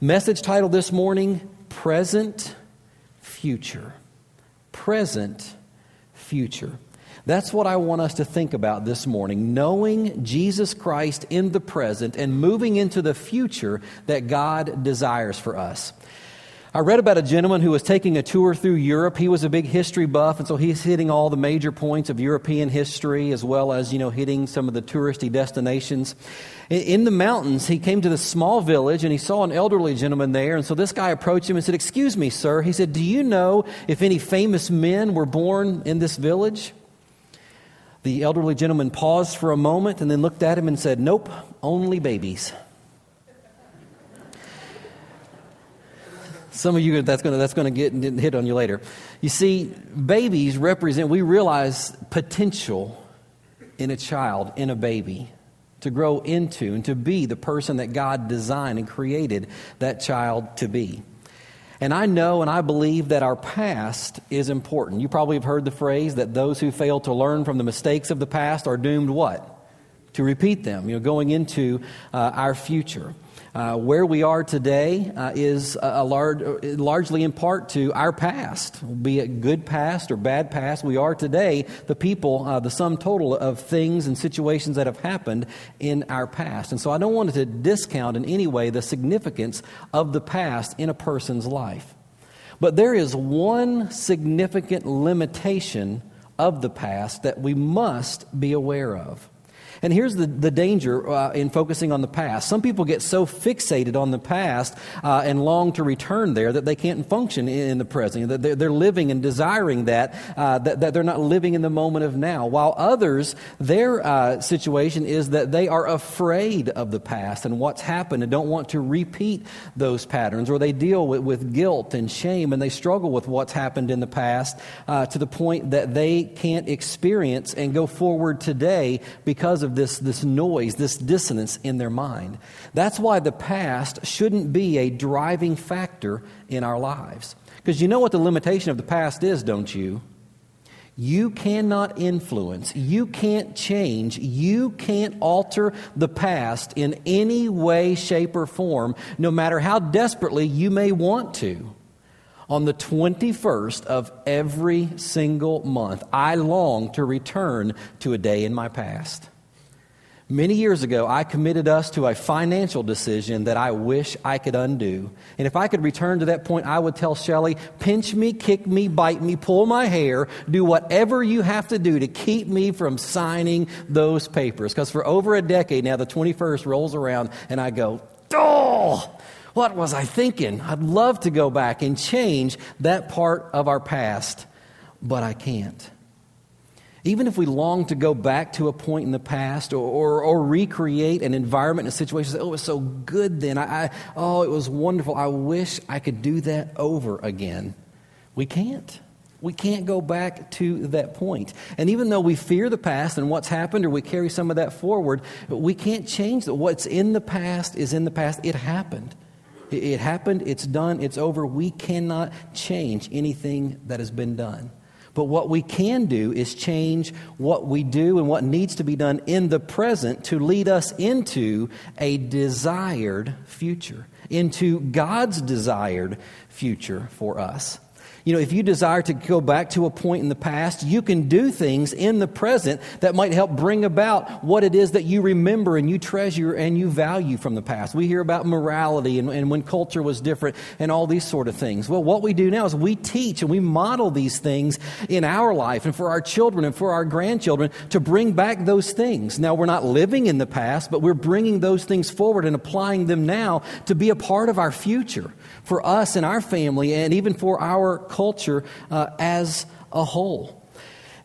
Message title this morning Present Future. Present Future. That's what I want us to think about this morning. Knowing Jesus Christ in the present and moving into the future that God desires for us. I read about a gentleman who was taking a tour through Europe. He was a big history buff, and so he's hitting all the major points of European history as well as, you know, hitting some of the touristy destinations. In the mountains, he came to this small village and he saw an elderly gentleman there. And so this guy approached him and said, Excuse me, sir. He said, Do you know if any famous men were born in this village? The elderly gentleman paused for a moment and then looked at him and said, Nope, only babies. Some of you, that's going to, that's going to get hit on you later. You see, babies represent, we realize potential in a child, in a baby, to grow into and to be the person that God designed and created that child to be. And I know and I believe that our past is important. You probably have heard the phrase that those who fail to learn from the mistakes of the past are doomed what? To repeat them, you know, going into uh, our future. Uh, where we are today uh, is a, large, largely in part to our past, be it good past or bad past. We are today the people, uh, the sum total of things and situations that have happened in our past. And so I don't want to discount in any way the significance of the past in a person's life. But there is one significant limitation of the past that we must be aware of. And here's the, the danger uh, in focusing on the past. Some people get so fixated on the past uh, and long to return there that they can't function in the present. They're, they're living and desiring that, uh, that, that, they're not living in the moment of now. While others, their uh, situation is that they are afraid of the past and what's happened and don't want to repeat those patterns, or they deal with, with guilt and shame and they struggle with what's happened in the past uh, to the point that they can't experience and go forward today because of of this, this noise, this dissonance in their mind. That's why the past shouldn't be a driving factor in our lives. Because you know what the limitation of the past is, don't you? You cannot influence, you can't change, you can't alter the past in any way, shape, or form, no matter how desperately you may want to. On the 21st of every single month, I long to return to a day in my past. Many years ago, I committed us to a financial decision that I wish I could undo. And if I could return to that point, I would tell Shelley, pinch me, kick me, bite me, pull my hair, do whatever you have to do to keep me from signing those papers. Because for over a decade now, the 21st rolls around and I go, oh, what was I thinking? I'd love to go back and change that part of our past, but I can't. Even if we long to go back to a point in the past or, or, or recreate an environment and a situation, say, oh, it was so good then. I, I, oh, it was wonderful. I wish I could do that over again. We can't. We can't go back to that point. And even though we fear the past and what's happened, or we carry some of that forward, we can't change that. What's in the past is in the past. It happened. It happened, it's done, it's over. We cannot change anything that has been done. But what we can do is change what we do and what needs to be done in the present to lead us into a desired future, into God's desired future for us. You know, if you desire to go back to a point in the past, you can do things in the present that might help bring about what it is that you remember and you treasure and you value from the past. We hear about morality and, and when culture was different and all these sort of things. Well, what we do now is we teach and we model these things in our life and for our children and for our grandchildren to bring back those things. Now, we're not living in the past, but we're bringing those things forward and applying them now to be a part of our future for us and our family and even for our culture uh, as a whole.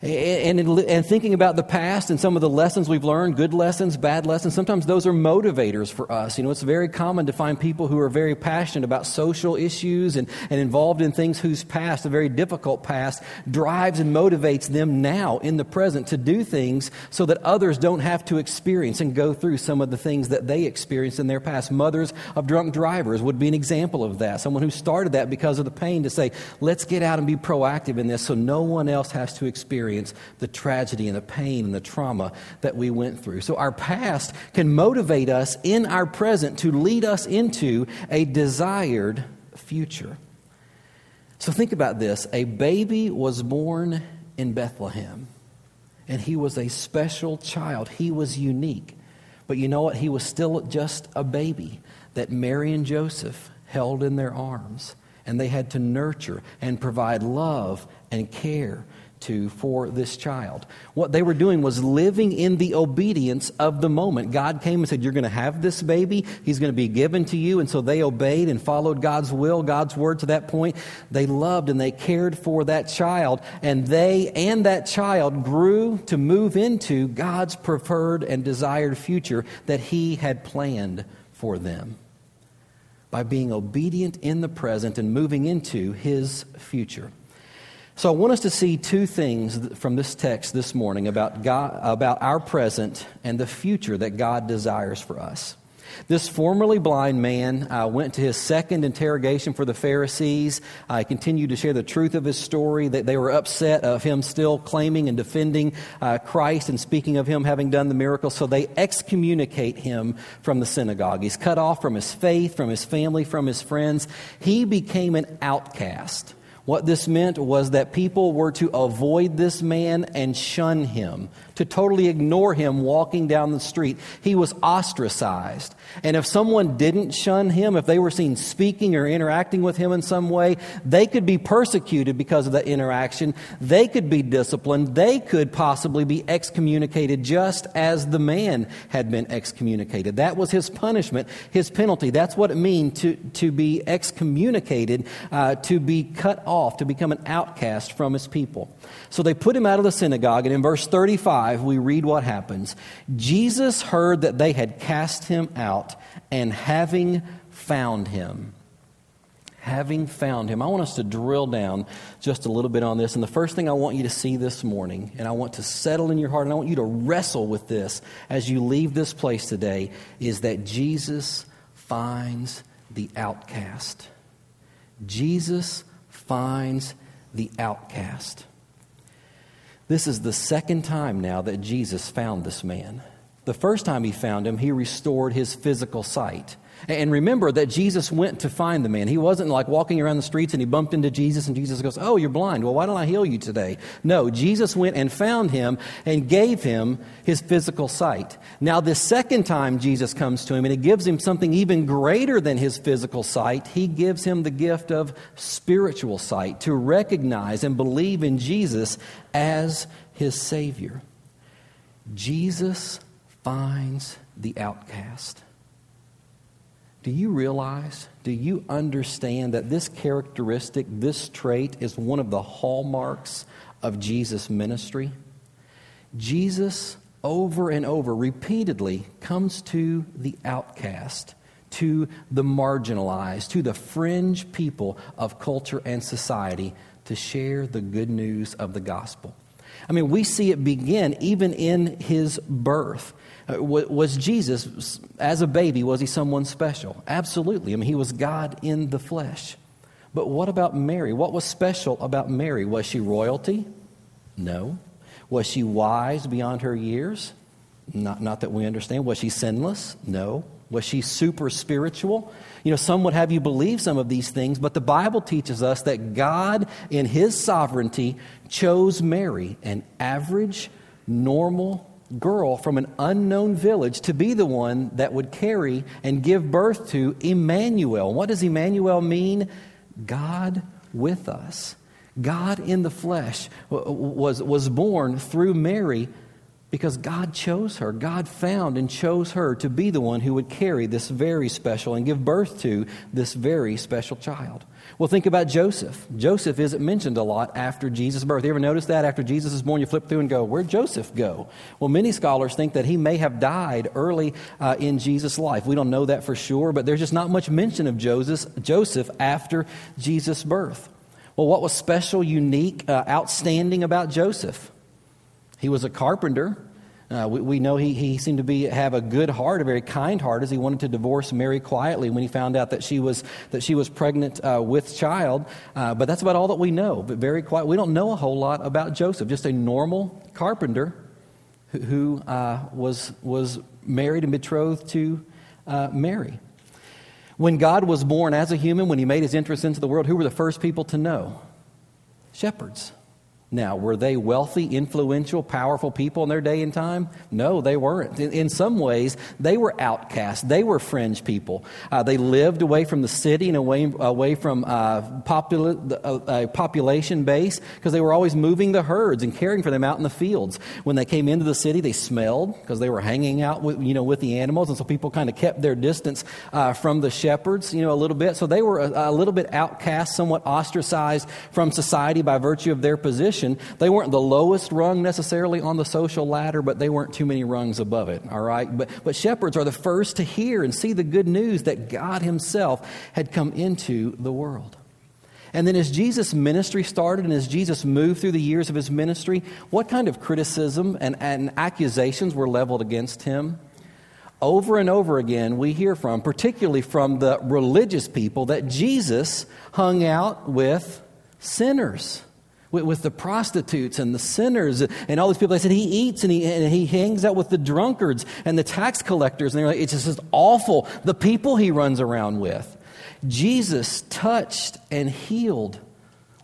And, and thinking about the past and some of the lessons we've learned, good lessons, bad lessons, sometimes those are motivators for us. You know, it's very common to find people who are very passionate about social issues and, and involved in things whose past, a very difficult past, drives and motivates them now in the present to do things so that others don't have to experience and go through some of the things that they experienced in their past. Mothers of drunk drivers would be an example of that. Someone who started that because of the pain to say, let's get out and be proactive in this so no one else has to experience experience the tragedy and the pain and the trauma that we went through. So our past can motivate us in our present to lead us into a desired future. So think about this a baby was born in Bethlehem, and he was a special child. He was unique. But you know what? He was still just a baby that Mary and Joseph held in their arms, and they had to nurture and provide love and care to for this child. What they were doing was living in the obedience of the moment. God came and said, You're going to have this baby. He's going to be given to you. And so they obeyed and followed God's will, God's word to that point. They loved and they cared for that child. And they and that child grew to move into God's preferred and desired future that He had planned for them by being obedient in the present and moving into His future. So I want us to see two things from this text this morning about, God, about our present and the future that God desires for us. This formerly blind man uh, went to his second interrogation for the Pharisees. Uh, he continued to share the truth of his story. That they were upset of him still claiming and defending uh, Christ and speaking of him having done the miracle. So they excommunicate him from the synagogue. He's cut off from his faith, from his family, from his friends. He became an outcast. What this meant was that people were to avoid this man and shun him, to totally ignore him walking down the street. He was ostracized. And if someone didn't shun him, if they were seen speaking or interacting with him in some way, they could be persecuted because of that interaction. They could be disciplined. They could possibly be excommunicated just as the man had been excommunicated. That was his punishment, his penalty. That's what it means to, to be excommunicated, uh, to be cut off, to become an outcast from his people. So they put him out of the synagogue, and in verse 35, we read what happens. Jesus heard that they had cast him out, and having found him, having found him. I want us to drill down just a little bit on this. And the first thing I want you to see this morning, and I want to settle in your heart, and I want you to wrestle with this as you leave this place today, is that Jesus finds the outcast. Jesus finds the outcast. This is the second time now that Jesus found this man. The first time he found him, he restored his physical sight. And remember that Jesus went to find the man. He wasn't like walking around the streets and he bumped into Jesus and Jesus goes, Oh, you're blind. Well, why don't I heal you today? No, Jesus went and found him and gave him his physical sight. Now, the second time Jesus comes to him and he gives him something even greater than his physical sight, he gives him the gift of spiritual sight to recognize and believe in Jesus as his Savior. Jesus finds the outcast. Do you realize, do you understand that this characteristic, this trait, is one of the hallmarks of Jesus' ministry? Jesus, over and over, repeatedly comes to the outcast, to the marginalized, to the fringe people of culture and society to share the good news of the gospel. I mean, we see it begin even in his birth. Uh, was Jesus, as a baby, was he someone special? Absolutely. I mean, he was God in the flesh. But what about Mary? What was special about Mary? Was she royalty? No. Was she wise beyond her years? Not, not that we understand. Was she sinless? No. Was she super spiritual? You know, some would have you believe some of these things, but the Bible teaches us that God, in His sovereignty, chose Mary, an average, normal, girl from an unknown village to be the one that would carry and give birth to Emmanuel. What does Emmanuel mean? God with us. God in the flesh was, was born through Mary because God chose her. God found and chose her to be the one who would carry this very special and give birth to this very special child. Well, think about Joseph. Joseph isn't mentioned a lot after Jesus' birth. You ever notice that? After Jesus is born, you flip through and go, Where'd Joseph go? Well, many scholars think that he may have died early uh, in Jesus' life. We don't know that for sure, but there's just not much mention of Joseph, Joseph after Jesus' birth. Well, what was special, unique, uh, outstanding about Joseph? He was a carpenter. Uh, we, we, know he, he seemed to be have a good heart, a very kind heart, as he wanted to divorce Mary quietly when he found out that she was that she was pregnant uh, with child. Uh, but that's about all that we know. But very quiet. We don't know a whole lot about Joseph. Just a normal carpenter who, who uh, was was married and betrothed to uh, Mary. When God was born as a human, when he made his entrance into the world, who were the first people to know? Shepherds. Now, were they wealthy, influential, powerful people in their day and time? No, they weren't. In, in some ways, they were outcasts. They were fringe people. Uh, they lived away from the city and away, away from uh, uh, population base because they were always moving the herds and caring for them out in the fields. When they came into the city, they smelled because they were hanging out with, you know, with the animals, and so people kind of kept their distance uh, from the shepherds, you know, a little bit. So they were a, a little bit outcast, somewhat ostracized from society by virtue of their position position. They weren't the lowest rung necessarily on the social ladder, but they weren't too many rungs above it, all right? But, but shepherds are the first to hear and see the good news that God Himself had come into the world. And then, as Jesus' ministry started and as Jesus moved through the years of his ministry, what kind of criticism and, and accusations were leveled against him? Over and over again, we hear from, particularly from the religious people, that Jesus hung out with sinners with, with, the prostitutes and the sinners and all these people. They said he eats and he, and he hangs out with the drunkards and the tax collectors. And they're like, it's just awful. The people he runs around with. Jesus touched and healed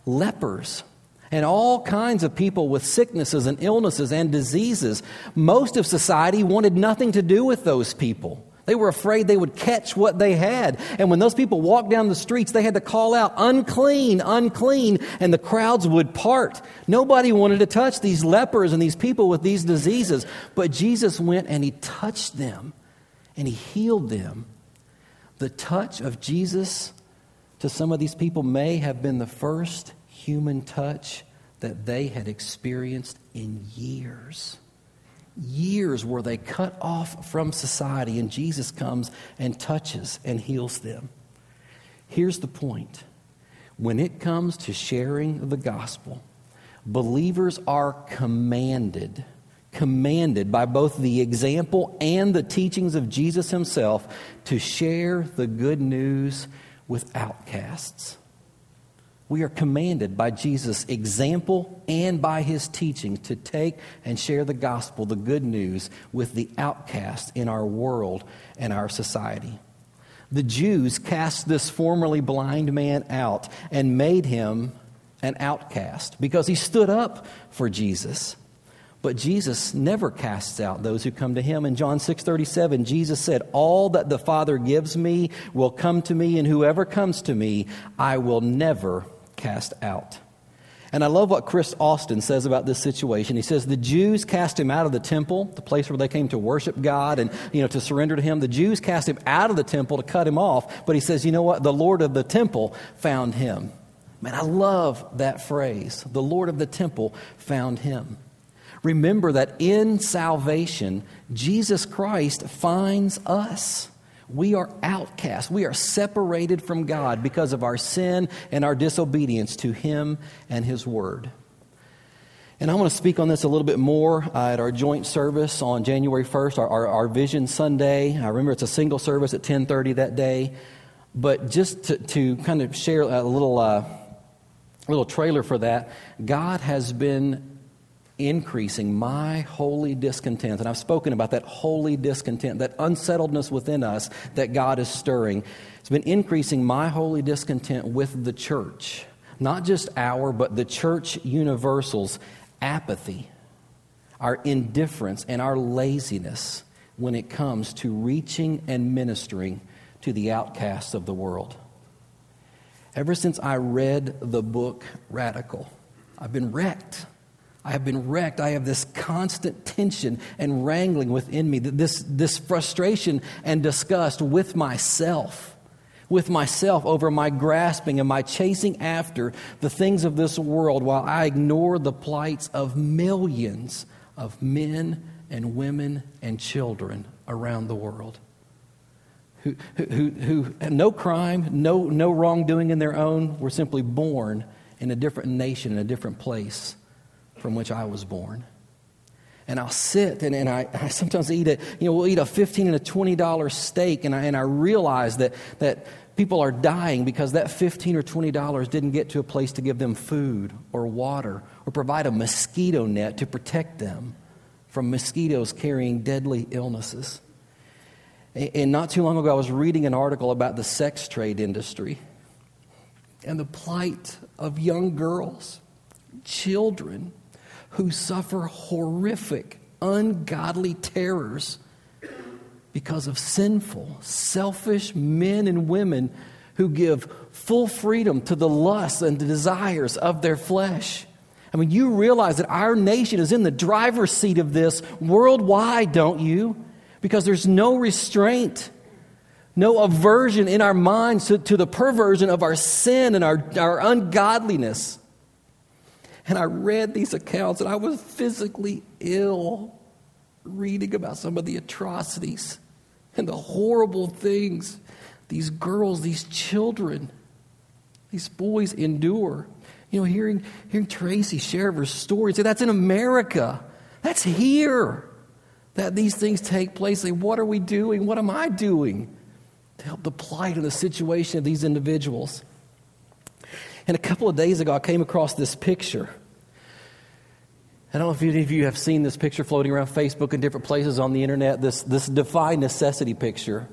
lepers and all kinds of people with sicknesses and illnesses and diseases. Most of society wanted nothing to do with those people. They were afraid they would catch what they had. And when those people walked down the streets, they had to call out, unclean, unclean, and the crowds would part. Nobody wanted to touch these lepers and these people with these diseases. But Jesus went and he touched them and he healed them. The touch of Jesus to some of these people may have been the first human touch that they had experienced in years years were they cut off from society, and Jesus comes and touches and heals them. Here's the point when it comes to sharing the gospel, believers are commanded, commanded by both the example and the teachings of Jesus himself to share the good news with outcasts. We are commanded by Jesus' example and by his teaching to take and share the gospel, the good news, with the outcast in our world and our society. The Jews cast this formerly blind man out and made him an outcast because he stood up for Jesus. But Jesus never casts out those who come to him. In John 6:37, Jesus said, "All that the Father gives me will come to me, and whoever comes to me, I will never cast out. And I love what Chris Austin says about this situation. He says the Jews cast him out of the temple, the place where they came to worship God and you know to surrender to him. The Jews cast him out of the temple to cut him off, but he says, "You know what? The Lord of the temple found him." Man, I love that phrase. The Lord of the temple found him. Remember that in salvation, Jesus Christ finds us. We are outcast. We are separated from God because of our sin and our disobedience to Him and His Word. And I want to speak on this a little bit more uh, at our joint service on January 1st, our, our, our, Vision Sunday. I remember it's a single service at 1030 that day. But just to, to kind of share a little, uh, little trailer for that, God has been increasing my holy discontent. And I've spoken about that holy discontent, that unsettledness within us that God is stirring. It's been increasing my holy discontent with the church, not just our, but the church universal's apathy, our indifference, and our laziness when it comes to reaching and ministering to the outcasts of the world. Ever since I read the book Radical, I've been wrecked. I have been wrecked. I have this constant tension and wrangling within me, this, this frustration and disgust with myself, with myself over my grasping and my chasing after the things of this world while I ignore the plights of millions of men and women and children around the world. Who, who, who, no crime, no, no wrongdoing in their own, were simply born in a different nation, in a different place from which I was born. And I'll sit and, and I, I sometimes eat a, you know, we'll eat a 15 and a $20 steak. And I, and I realize that, that people are dying because that 15 or $20 didn't get to a place to give them food or water or provide a mosquito net to protect them from mosquitoes carrying deadly illnesses. And not too long ago, I was reading an article about the sex trade industry and the plight of young girls, children who suffer horrific, ungodly terrors because of sinful, selfish men and women who give full freedom to the lusts and the desires of their flesh. I mean, you realize that our nation is in the driver's seat of this worldwide, don't you? Because there's no restraint, no aversion in our minds to, to the perversion of our sin and our, our ungodliness. And I read these accounts and I was physically ill reading about some of the atrocities and the horrible things these girls, these children, these boys endure. You know, hearing, hearing Tracy share her story, say that's in America. That's here that these things take place. Like, what are we doing? What am I doing to help the plight and the situation of these individuals? And a couple of days ago, I came across this picture. I don't know if any of you have seen this picture floating around Facebook and different places on the internet, this, this Defy Necessity picture.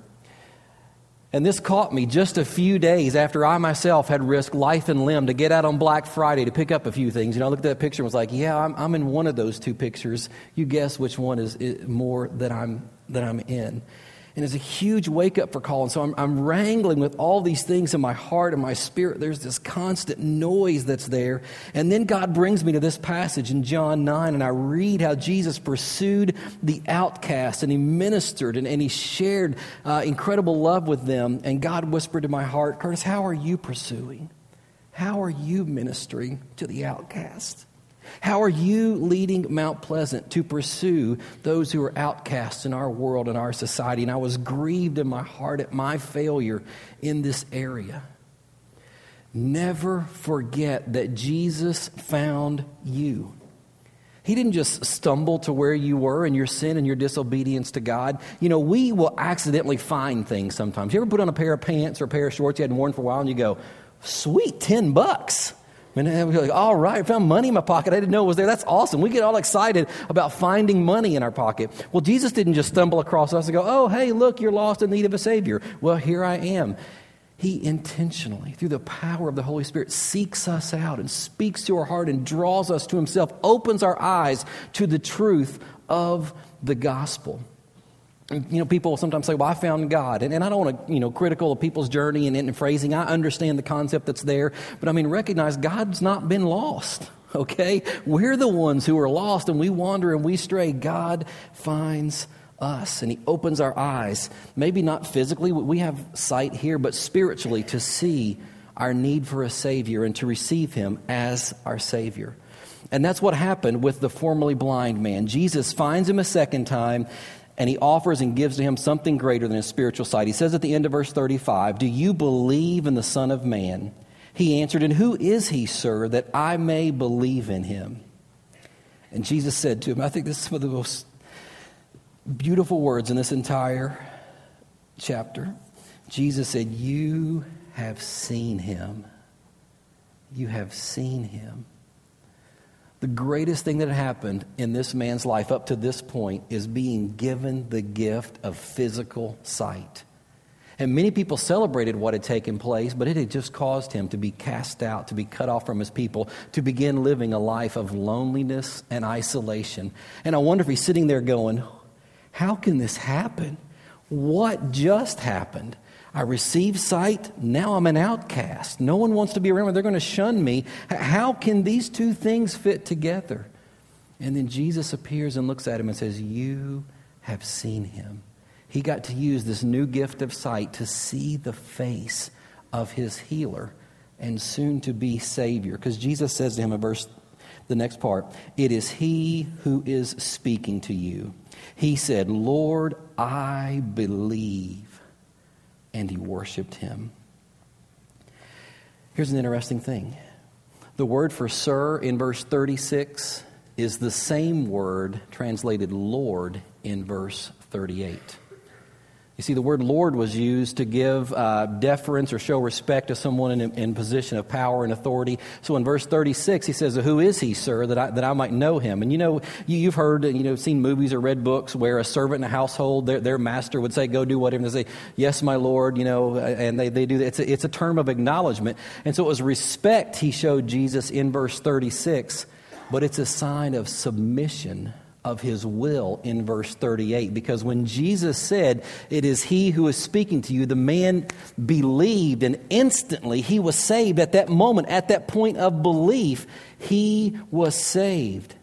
And this caught me just a few days after I myself had risked life and limb to get out on Black Friday to pick up a few things. You know, I looked at that picture and was like, yeah, I'm, I'm in one of those two pictures. You guess which one is more that I'm, that I'm in. And it's a huge wake up for Colin. So I'm, I'm wrangling with all these things in my heart and my spirit. There's this constant noise that's there. And then God brings me to this passage in John 9, and I read how Jesus pursued the outcast and he ministered and, and he shared uh, incredible love with them. And God whispered to my heart, Curtis, how are you pursuing? How are you ministering to the outcast? How are you leading Mount Pleasant to pursue those who are outcasts in our world and our society? And I was grieved in my heart at my failure in this area. Never forget that Jesus found you. He didn't just stumble to where you were in your sin and your disobedience to God. You know, we will accidentally find things sometimes. You ever put on a pair of pants or a pair of shorts you hadn't worn for a while and you go, sweet, 10 bucks. And we're like, all right, found money in my pocket. I didn't know it was there. That's awesome. We get all excited about finding money in our pocket. Well, Jesus didn't just stumble across us and go, oh, hey, look, you're lost in need of a Savior. Well, here I am. He intentionally, through the power of the Holy Spirit, seeks us out and speaks to our heart and draws us to Himself, opens our eyes to the truth of the gospel you know, people sometimes say, well, I found God. And, and I don't want to, you know, critical of people's journey and, and phrasing. I understand the concept that's there. But I mean, recognize God's not been lost, okay? We're the ones who are lost and we wander and we stray. God finds us and He opens our eyes. Maybe not physically, we have sight here, but spiritually to see our need for a Savior and to receive Him as our Savior. And that's what happened with the formerly blind man. Jesus finds him a second time and he offers and gives to him something greater than his spiritual sight. He says at the end of verse 35, Do you believe in the Son of Man? He answered, And who is he, sir, that I may believe in him? And Jesus said to him, I think this is some of the most beautiful words in this entire chapter. Jesus said, You have seen him. You have seen him. The greatest thing that happened in this man's life up to this point is being given the gift of physical sight. And many people celebrated what had taken place, but it had just caused him to be cast out, to be cut off from his people, to begin living a life of loneliness and isolation. And I wonder if he's sitting there going, How can this happen? What just happened? I received sight, now I'm an outcast. No one wants to be around me. They're going to shun me. How can these two things fit together? And then Jesus appears and looks at him and says, You have seen him. He got to use this new gift of sight to see the face of his healer and soon to be Savior. Because Jesus says to him in verse, the next part, it is he who is speaking to you. He said, Lord, I believe and he worshiped him. Here's an interesting thing the word for sir in verse 36 is the same word translated Lord in verse 38. You see, the word Lord was used to give uh, deference or show respect to someone in, in position of power and authority. So in verse 36, he says, Who is he, sir, that I, that I might know him? And you know, you, have heard, you know, seen movies or read books where a servant in a household, their, their master would say, Go do whatever. And they say, Yes, my Lord, you know, and they, they do that. It's a, it's a term of acknowledgement. And so it was respect he showed Jesus in verse 36, but it's a sign of submission of his will in verse 38. Because when Jesus said, It is he who is speaking to you, the man believed, and instantly he was saved at that moment, at that point of belief, he was saved.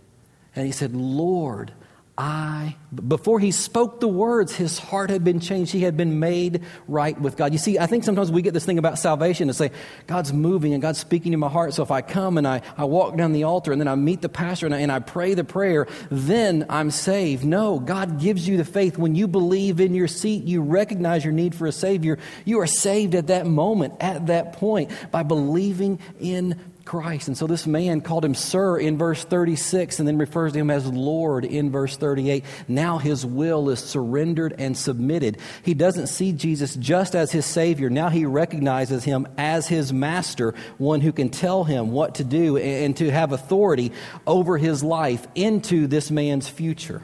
And he said, Lord, I, before he spoke the words, his heart had been changed. He had been made right with God. You see, I think sometimes we get this thing about salvation and say, God's moving and God's speaking in my heart. So if I come and I, I walk down the altar and then I meet the pastor and I, and I pray the prayer, then I'm saved. No, God gives you the faith. When you believe in your seat, you recognize your need for a Savior. You are saved at that moment, at that point, by believing in Christ. And so this man called him Sir in verse 36 and then refers to him as Lord in verse 38. Now his will is surrendered and submitted. He doesn't see Jesus just as his Savior. Now he recognizes him as his master, one who can tell him what to do and to have authority over his life into this man's future.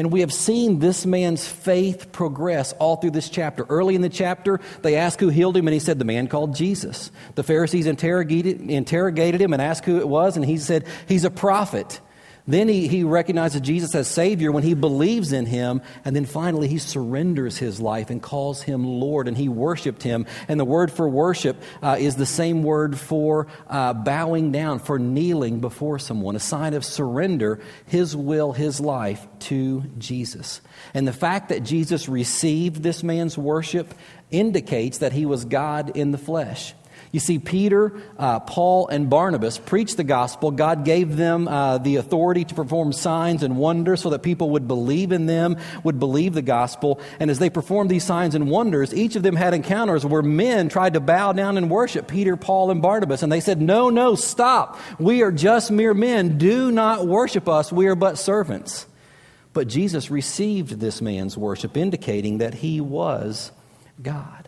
And we have seen this man's faith progress all through this chapter. Early in the chapter, they asked who healed him, and he said, The man called Jesus. The Pharisees interrogated, interrogated him and asked who it was, and he said, He's a prophet. Then he, he recognizes Jesus as Savior when he believes in him. And then finally, he surrenders his life and calls him Lord, and he worshiped him. And the word for worship uh, is the same word for uh, bowing down, for kneeling before someone, a sign of surrender, his will, his life to Jesus. And the fact that Jesus received this man's worship indicates that he was God in the flesh. You see, Peter, uh, Paul, and Barnabas preached the gospel. God gave them uh, the authority to perform signs and wonders so that people would believe in them, would believe the gospel. And as they performed these signs and wonders, each of them had encounters where men tried to bow down and worship Peter, Paul, and Barnabas. And they said, No, no, stop. We are just mere men. Do not worship us. We are but servants. But Jesus received this man's worship, indicating that he was God.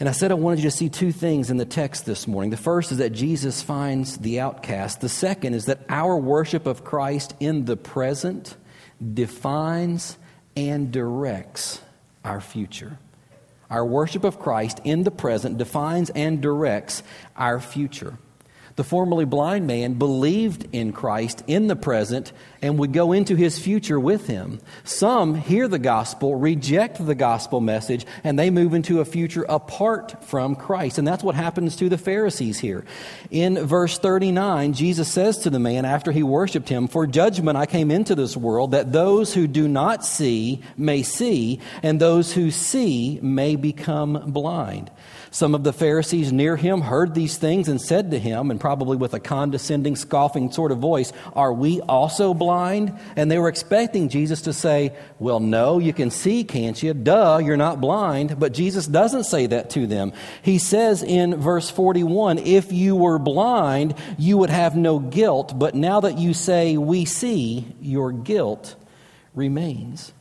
And I said I wanted you to see two things in the text this morning. The first is that Jesus finds the outcast. The second is that our worship of Christ in the present defines and directs our future. Our worship of Christ in the present defines and directs our future. The formerly blind man believed in Christ in the present and would go into his future with him. Some hear the gospel, reject the gospel message, and they move into a future apart from Christ. And that's what happens to the Pharisees here. In verse 39, Jesus says to the man after he worshiped him, For judgment I came into this world, that those who do not see may see, and those who see may become blind. Some of the Pharisees near him heard these things and said to him, and probably with a condescending, scoffing sort of voice, Are we also blind? And they were expecting Jesus to say, Well, no, you can see, can't you? Duh, you're not blind. But Jesus doesn't say that to them. He says in verse 41, If you were blind, you would have no guilt. But now that you say, We see, your guilt remains.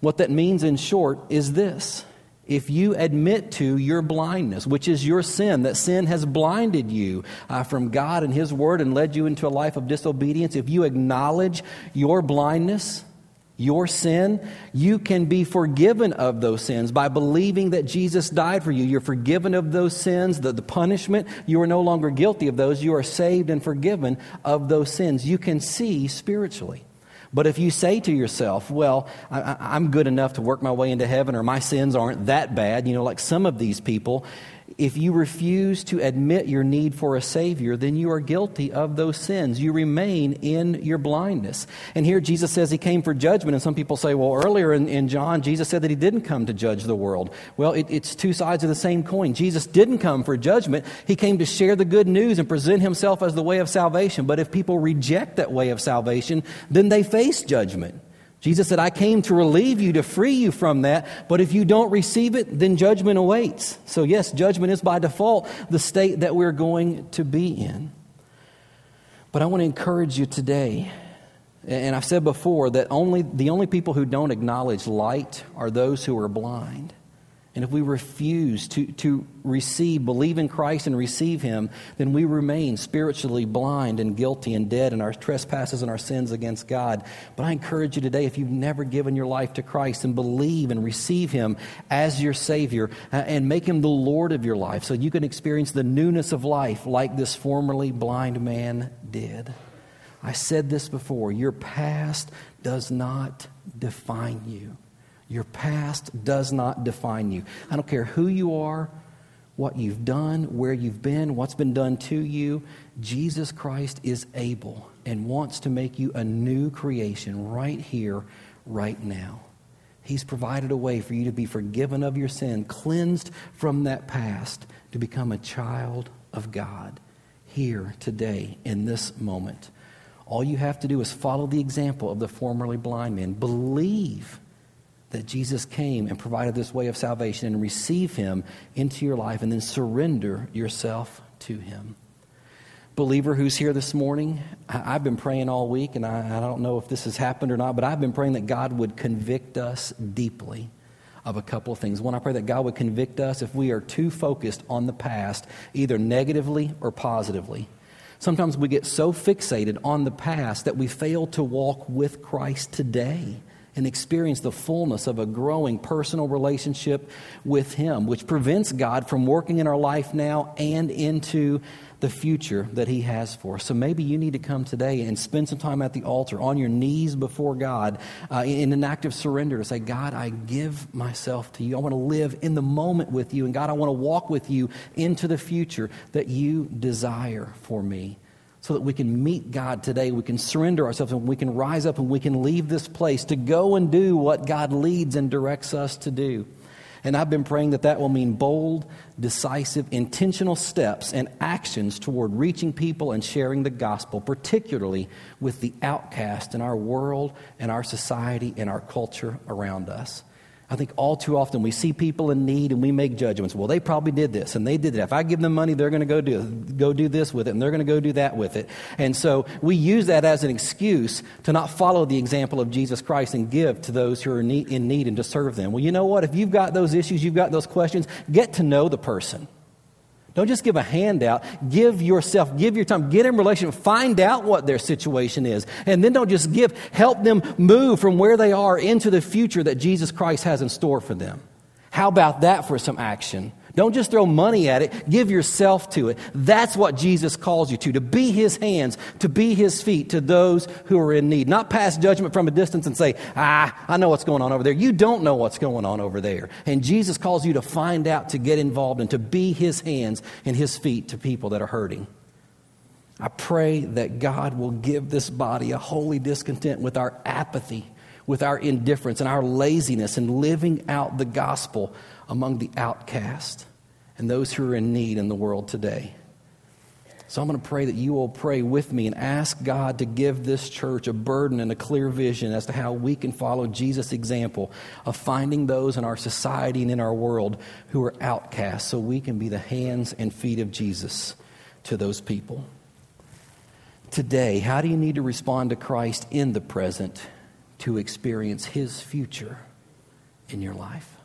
What that means in short is this if you admit to your blindness, which is your sin, that sin has blinded you uh, from God and His Word and led you into a life of disobedience, if you acknowledge your blindness, your sin, you can be forgiven of those sins by believing that Jesus died for you. You're forgiven of those sins, the, the punishment. You are no longer guilty of those. You are saved and forgiven of those sins. You can see spiritually. But if you say to yourself, well, I, am good enough to work my way into heaven, or my sins aren't that bad, you know, like some of these people, if you refuse to admit your need for a Savior, then you are guilty of those sins. You remain in your blindness. And here Jesus says he came for judgment. And some people say, well, earlier in, in John, Jesus said that he didn't come to judge the world. Well, it, it's two sides of the same coin. Jesus didn't come for judgment, he came to share the good news and present himself as the way of salvation. But if people reject that way of salvation, then they face judgment. Jesus said, I came to relieve you, to free you from that, but if you don't receive it, then judgment awaits. So, yes, judgment is by default the state that we're going to be in. But I want to encourage you today. And I've said before that only, the only people who don't acknowledge light are those who are blind. And if we refuse to, to receive, believe in Christ and receive Him, then we remain spiritually blind and guilty and dead in our trespasses and our sins against God. But I encourage you today, if you've never given your life to Christ and believe and receive Him as your Savior uh, and make Him the Lord of your life so you can experience the newness of life like this formerly blind man did. I said this before your past does not define you. Your past does not define you. I don't care who you are, what you've done, where you've been, what's been done to you. Jesus Christ is able and wants to make you a new creation right here, right now. He's provided a way for you to be forgiven of your sin, cleansed from that past, to become a child of God here, today, in this moment. All you have to do is follow the example of the formerly blind man. Believe that Jesus came and provided this way of salvation and receive Him into your life and then surrender yourself to Him. Believer who's here this morning, I've been praying all week, and I, I don't know if this has happened or not, but I've been praying that God would convict us deeply of a couple of things. One, I pray that God would convict us if we are too focused on the past, either negatively or positively. Sometimes we get so fixated on the past that we fail to walk with Christ today and experience the fullness of a growing personal relationship with Him, which prevents God from working in our life now and into the future that He has for us. So maybe you need to come today and spend some time at the altar on your knees before God uh, in an act of surrender to say, God, I give myself to you. I want to live in the moment with you. And God, I want to walk with you into the future that you desire for me so that we can meet God today. We can surrender ourselves and we can rise up and we can leave this place to go and do what God leads and directs us to do. And I've been praying that that will mean bold, decisive, intentional steps and actions toward reaching people and sharing the gospel, particularly with the outcast in our world and our society and our culture around us. I think all too often we see people in need and we make judgments. Well, they probably did this and they did that. If I give them money, they're going to go do, go do this with it and they're going to go do that with it. And so we use that as an excuse to not follow the example of Jesus Christ and give to those who are in need and to serve them. Well, you know what? If you've got those issues, you've got those questions, get to know the person. Don't just give a handout. Give yourself, give your time, get in relationship, find out what their situation is. And then don't just give, help them move from where they are into the future that Jesus Christ has in store for them. How about that for some action? Don't just throw money at it, give yourself to it. That's what Jesus calls you to, to be his hands, to be his feet to those who are in need. Not pass judgment from a distance and say, ah, I know what's going on over there. You don't know what's going on over there. And Jesus calls you to find out, to get involved, and to be his hands and his feet to people that are hurting. I pray that God will give this body a holy discontent with our apathy, with our indifference, and our laziness in living out the gospel among the outcast and those who are in need in the world today. So I'm going to pray that you will pray with me and ask God to give this church a burden and a clear vision as to how we can follow Jesus' example of finding those in our society and in our world who are outcasts so we can be the hands and feet of Jesus to those people. Today, how do you need to respond to Christ in the present to experience his future in your life?